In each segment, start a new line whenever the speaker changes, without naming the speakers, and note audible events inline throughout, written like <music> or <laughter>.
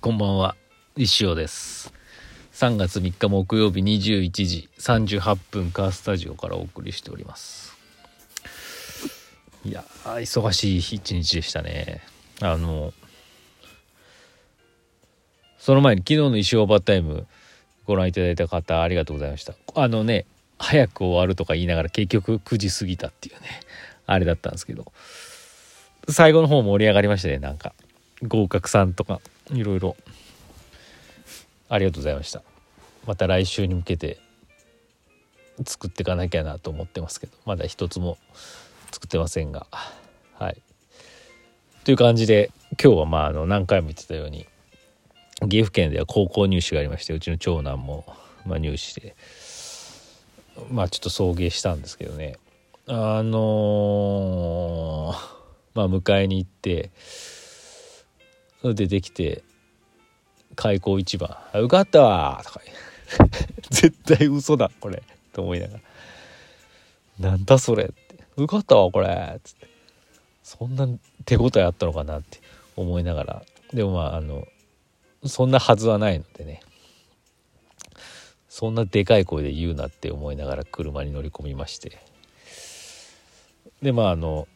こんばんは。石尾です。3月3日木曜日21時38分カースタジオからお送りしております。いや忙しい一日でしたね。あのその前に昨日の石尾オーバータイムご覧いただいた方ありがとうございました。あのね早く終わるとか言いながら結局9時過ぎたっていうねあれだったんですけど。最後の方盛り上がりましたねなんか。合格さんとか。いろいろありがとうございました。また来週に向けて作っていかなきゃなと思ってますけどまだ一つも作ってませんが。はい。という感じで今日はまああの何回も言ってたように岐阜県では高校入試がありましてうちの長男もまあ入試でまあちょっと送迎したんですけどね。あのー、まあ迎えに行って出てきて開口一番「受かったわ」とか <laughs> 絶対嘘だこれ。と思いながら「なんだそれ」って「受かったわこれ」っつって。そんな手応えあったのかなって。思いながら。でもまああのそんなはずはないのでね。そんなでかい声で言うなって思いながら車に乗り込みまして。でまああの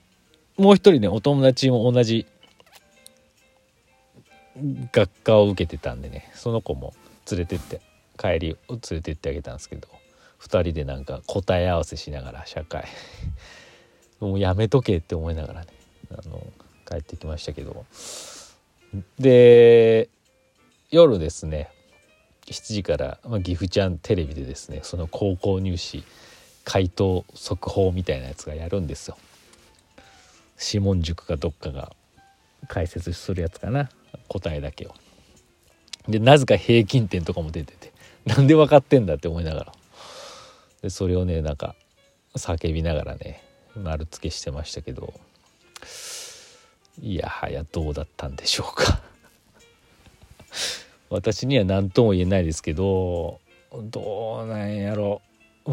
もう一人ねお友達も同じ学科を受けてたんでねその子も連れてって帰りを連れてってあげたんですけど2人でなんか答え合わせしながら社会。<laughs> もうやめとけって思いながらねあの帰ってきましたけど。で夜ですね7時から、まあ、岐阜ちゃんテレビでですねその高校入試回答速報みたいなやつがやるんですよ。指紋塾かどっかが解説するやつかな。答えだけを。でなぜか平均点とかも出ててなんで分かってんだって思いながら。でそれをねなんか叫びながらね丸付けしてましたけどいやはやどうだったんでしょうか。<laughs> 私には何とも言えないですけどどうなんやろ。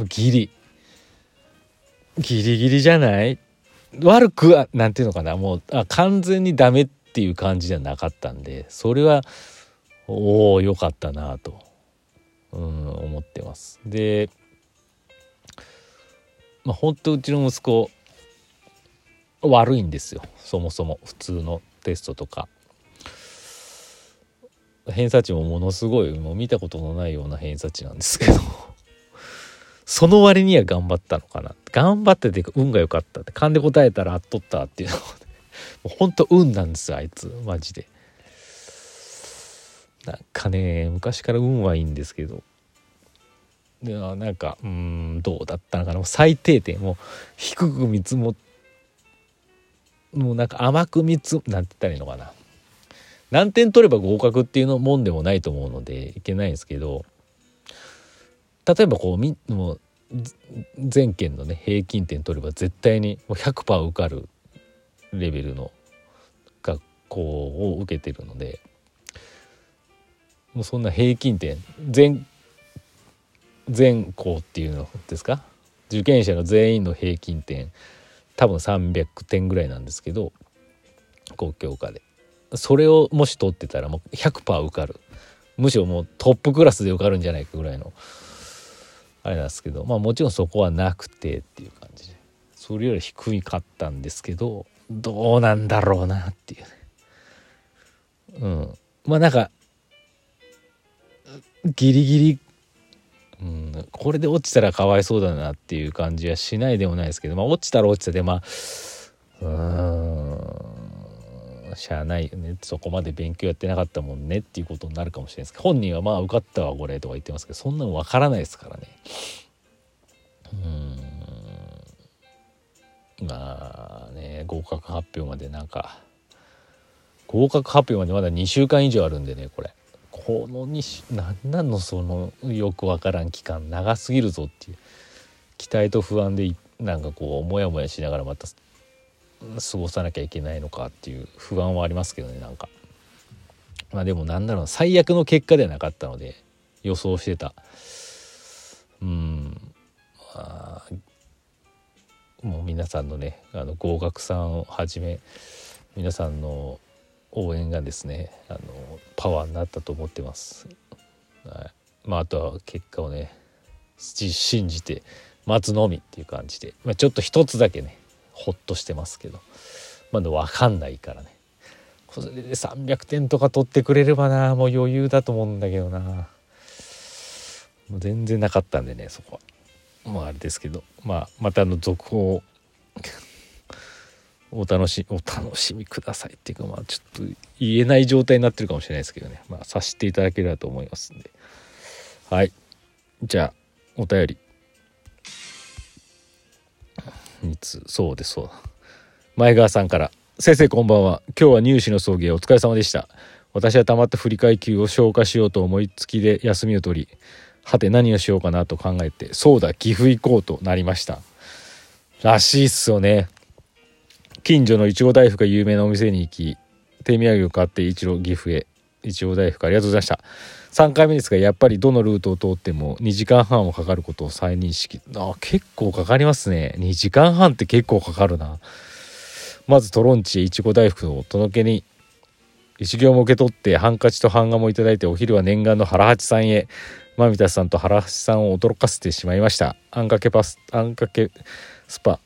ギリ。ギリギリじゃない？悪くはなんていうのかな。もうあ完全にダメっていう感じじゃなかったんでそれはおおよかったなと、うん、思ってます。でまあ本当うちの息子悪いんですよそもそも普通のテストとか。偏差値もものすごいもう見たことのないような偏差値なんですけど <laughs> その割には頑張ったのかな頑張ってて運が良かったって勘で答えたらあっとったっていうのもうほんと運なんですあいつ。マジで。なんかね昔から運はいいんですけど。でなんかうんどうだったのかな。最低点。もう低く見積ももうなんか甘く見積なんて言ったらいいのかな。何点取れば合格っていうのもんでもないと思うのでいけないんですけど。例えばこうみもう全県のね平均点取れば絶対にもう100%受かるレベルの学校を受けてるのでもうそんな平均点全全校っていうのですか？受験者の全員の平均点多分300点ぐらいなんですけど公教科で。それをもし取ってたらもう100%受かる。むしろもうトップクラスで受かるんじゃないかぐらいのあれなんですけどまあもちろんそこはなくてっていう感じで。それより低いかったんですけどどうなんだろうなっていう。ねうん。まあなんかギリギリ、うん、これで落ちたらかわいそうだなっていう感じはしないでもないですけどまあ落ちたら落ちたでまあうんしゃあないよね。そこまで勉強やってなかったもんねっていうことになるかもしれないですけど本人はまあ受かったわこれとか言ってますけどそんなの分からないですからね。うん。まあね合格発表までなんか合格発表までまだ2週間以上あるんでねこれ。この2週何なのそのよく分からん期間長すぎるぞっていう。期待と不安でなんかこうモヤモヤしながらまた過ごさなきゃいけないのかっていう不安はありますけどねなんか。まあでもなんだろう最悪の結果ではなかったので予想してた。うん。まあもう皆さんのねあの合格さんをはじめ皆さんの応援がですねあのパワーになったと思ってます。はい、まああとは結果をね信じて待つのみっていう感じで、まあ、ちょっと一つだけねほっとしてますけどまだ分かんないからね。これで300点とか取ってくれればなもう余裕だと思うんだけどな。もう全然なかったんでねそこは。まああれですけどまあまたの続報 <laughs> お楽しお楽しみくださいっていうかまあちょっと言えない状態になってるかもしれないですけどね。まあさせていただければと思いますんで。はい。じゃあお便り。2通そうですそう前川さんから「先生こんばんは。今日は入試の送迎お疲れ様でした。私はたまった振り替え給を消化しようと思いつきで休みを取りはて何をしようかなと考えてそうだ岐阜行こうとなりました。らしいっすよね。近所のいちご大福が有名なお店に行き手土産を買って一路岐阜へ。いちご大福ありがとうございました。3回目ですがやっぱりどのルートを通っても2時間半をかかることを再認識。あ結構かかりますね。2時間半って結構かかるな。まずトロンチへいちご大福を届けに一行も受け取ってハンカチと版画もいただいてお昼は念願の原八さんへ。マミタさんと原八さんを驚かせてしまいました。あんかけパスあんかけスパ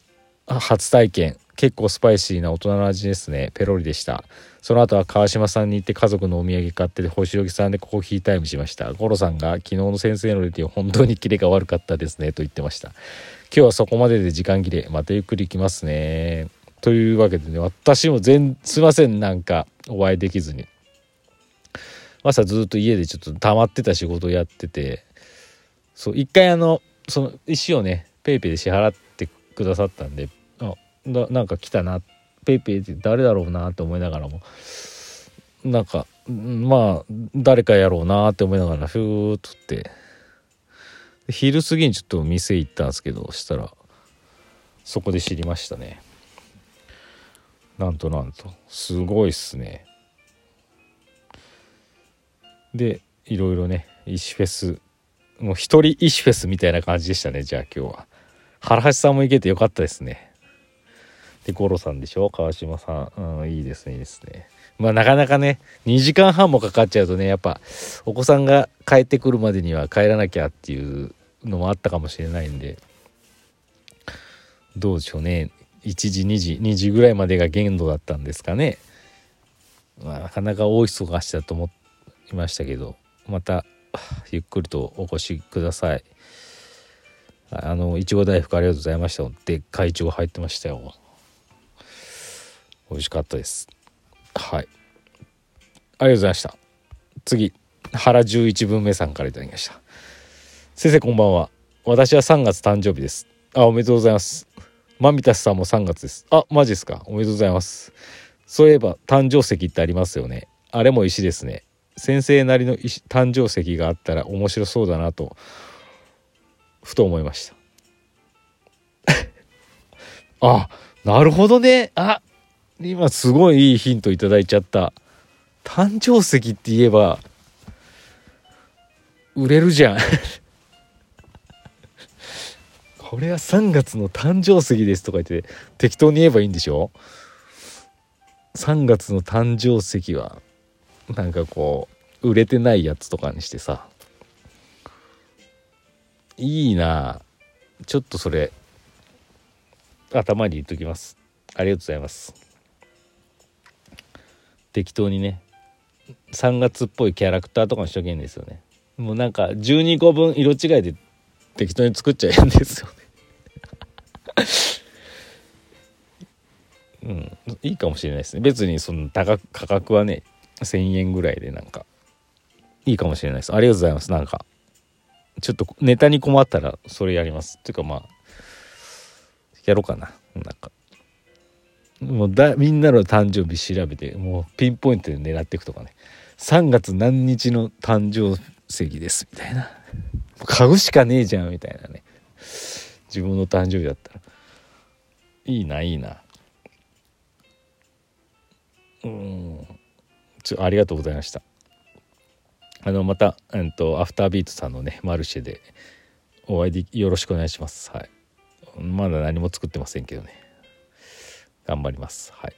初体験。結構スパイシーな大人の味ですね。ペロリでした。その後は川島さんに行って家族のお土産買って星置さんでコーヒータイムしました。五郎さんが昨日の先生のレディ本当にキレが悪かったですね。と言ってました。今日はそこまでで時間切れ。またゆっくり行きますね。というわけでね私も全すいません。なんかお会いできずに。朝ずっと家でちょっと溜まってた仕事をやっててそう一回あのその石をね PayPay で支払ってくださったんであなんか来たな PayPay って誰だろうなって思いながらもなんかまあ誰かやろうなって思いながらふーっとって昼過ぎにちょっと店行ったんですけどしたらそこで知りましたね。なんとなんとすごいっすね。でいろいろね石フェスもう一人石フェスみたいな感じでしたねじゃあ今日は。原橋さんも行けてよかったですね。で五郎さんでしょ？川島さん、うん、いいですねいいですね。まあなかなかね2時間半もかかっちゃうとねやっぱお子さんが帰ってくるまでには帰らなきゃっていうのもあったかもしれないんで。どうでしょうね。1時2時2時ぐらいまでが限度だったんですかね、まあ、なかなか大忙しだと思っていましたけどまたゆっくりとお越しください。あのいちご大福ありがとうございましたでっかいいちご入ってましたよ。美味しかったです。はい。ありがとうございました。次原11分目さんから頂きました。先生こんばんは。私は3月誕生日です。あおめでとうございます。マミタスさんも3月です。あマジですか。おめでとうございます。そういえば誕生石ってありますよね。あれも石ですね。先生なりの誕生石があったら面白そうだなとふと思いました。<laughs> あなるほどね。あ今すごいいいヒントいただいちゃった。誕生石って言えば売れるじゃん。<laughs> これは3月の誕生石ですとか言って適当に言えばいいんでしょ？3月の誕生石はなんかこう売れてないやつとかにしてさいいな。ちょっとそれ頭に言っときます。ありがとうございます。適当にね3月っぽいキャラクターとかにしとけんですよね。もうなんか12個分色違いで適当に作っちゃえんですよね。<laughs> うん。いいかもしれないですね。別にその高価格はね1,000円ぐらいでなんかいいかもしれないです。ありがとうございます。なんかちょっとネタに困ったらそれやります。っていうかまあやろうかな。なんか。もうだみんなの誕生日調べてもうピンポイントで狙っていくとかね。3月何日の誕生石です。みたいな。買うしかねえじゃんみたいなね。自分の誕生日だったら。いいないいな。うん。ちょありがとうございました。あのまた、えっと、アフタービートさんのねマルシェでお会いでよろしくお願いします。はい。まだ何も作ってませんけどね。頑張ります。はい。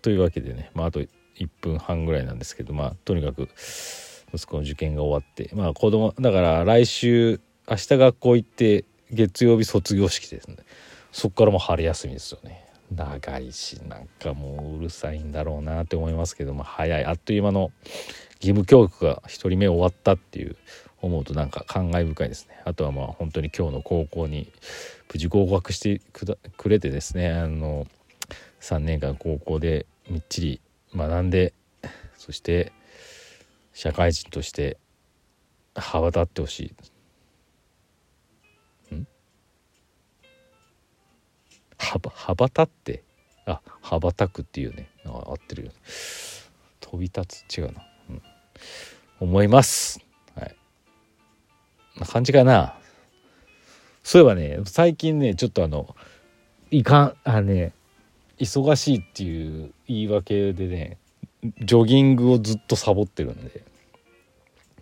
というわけでね、まあ、あと1分半ぐらいなんですけどまあとにかく息子の受験が終わってまあ子供だから来週明日学校行って月曜日卒業式ですね。そっからもう春休みですよね。長いしなんかもううるさいんだろうなって思いますけども早い。あっという間の義務教育が1人目終わったっていう思うとなんか感慨深いですね。あとはまあ本当に今日の高校に無事合格してくれてですねあの3年間高校でみっちり学んでそして社会人として羽ばたってほしい。羽ばたってあ羽ばたくっていうねあ合ってるよ、ね、飛び立つ違うな、うん、思います。はい。な感じかな。そういえばね最近ねちょっとあのいかんあね忙しいっていう言い訳でねジョギングをずっとサボってるんで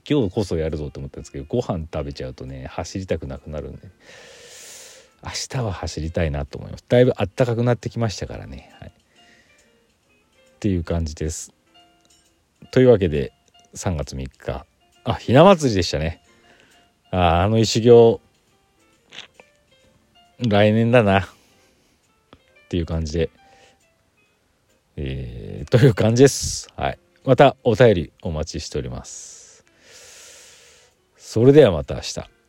今日こそやるぞと思ったんですけどご飯食べちゃうとね走りたくなくなるんで。明日は走りたいなと思います。だいぶあったかくなってきましたからね、はい、っていう感じです。というわけで3月3日あひな祭りでしたね。ああの石行。来年だな。っていう感じで。えー、という感じです。はい。またお便りお待ちしております。それではまた明日。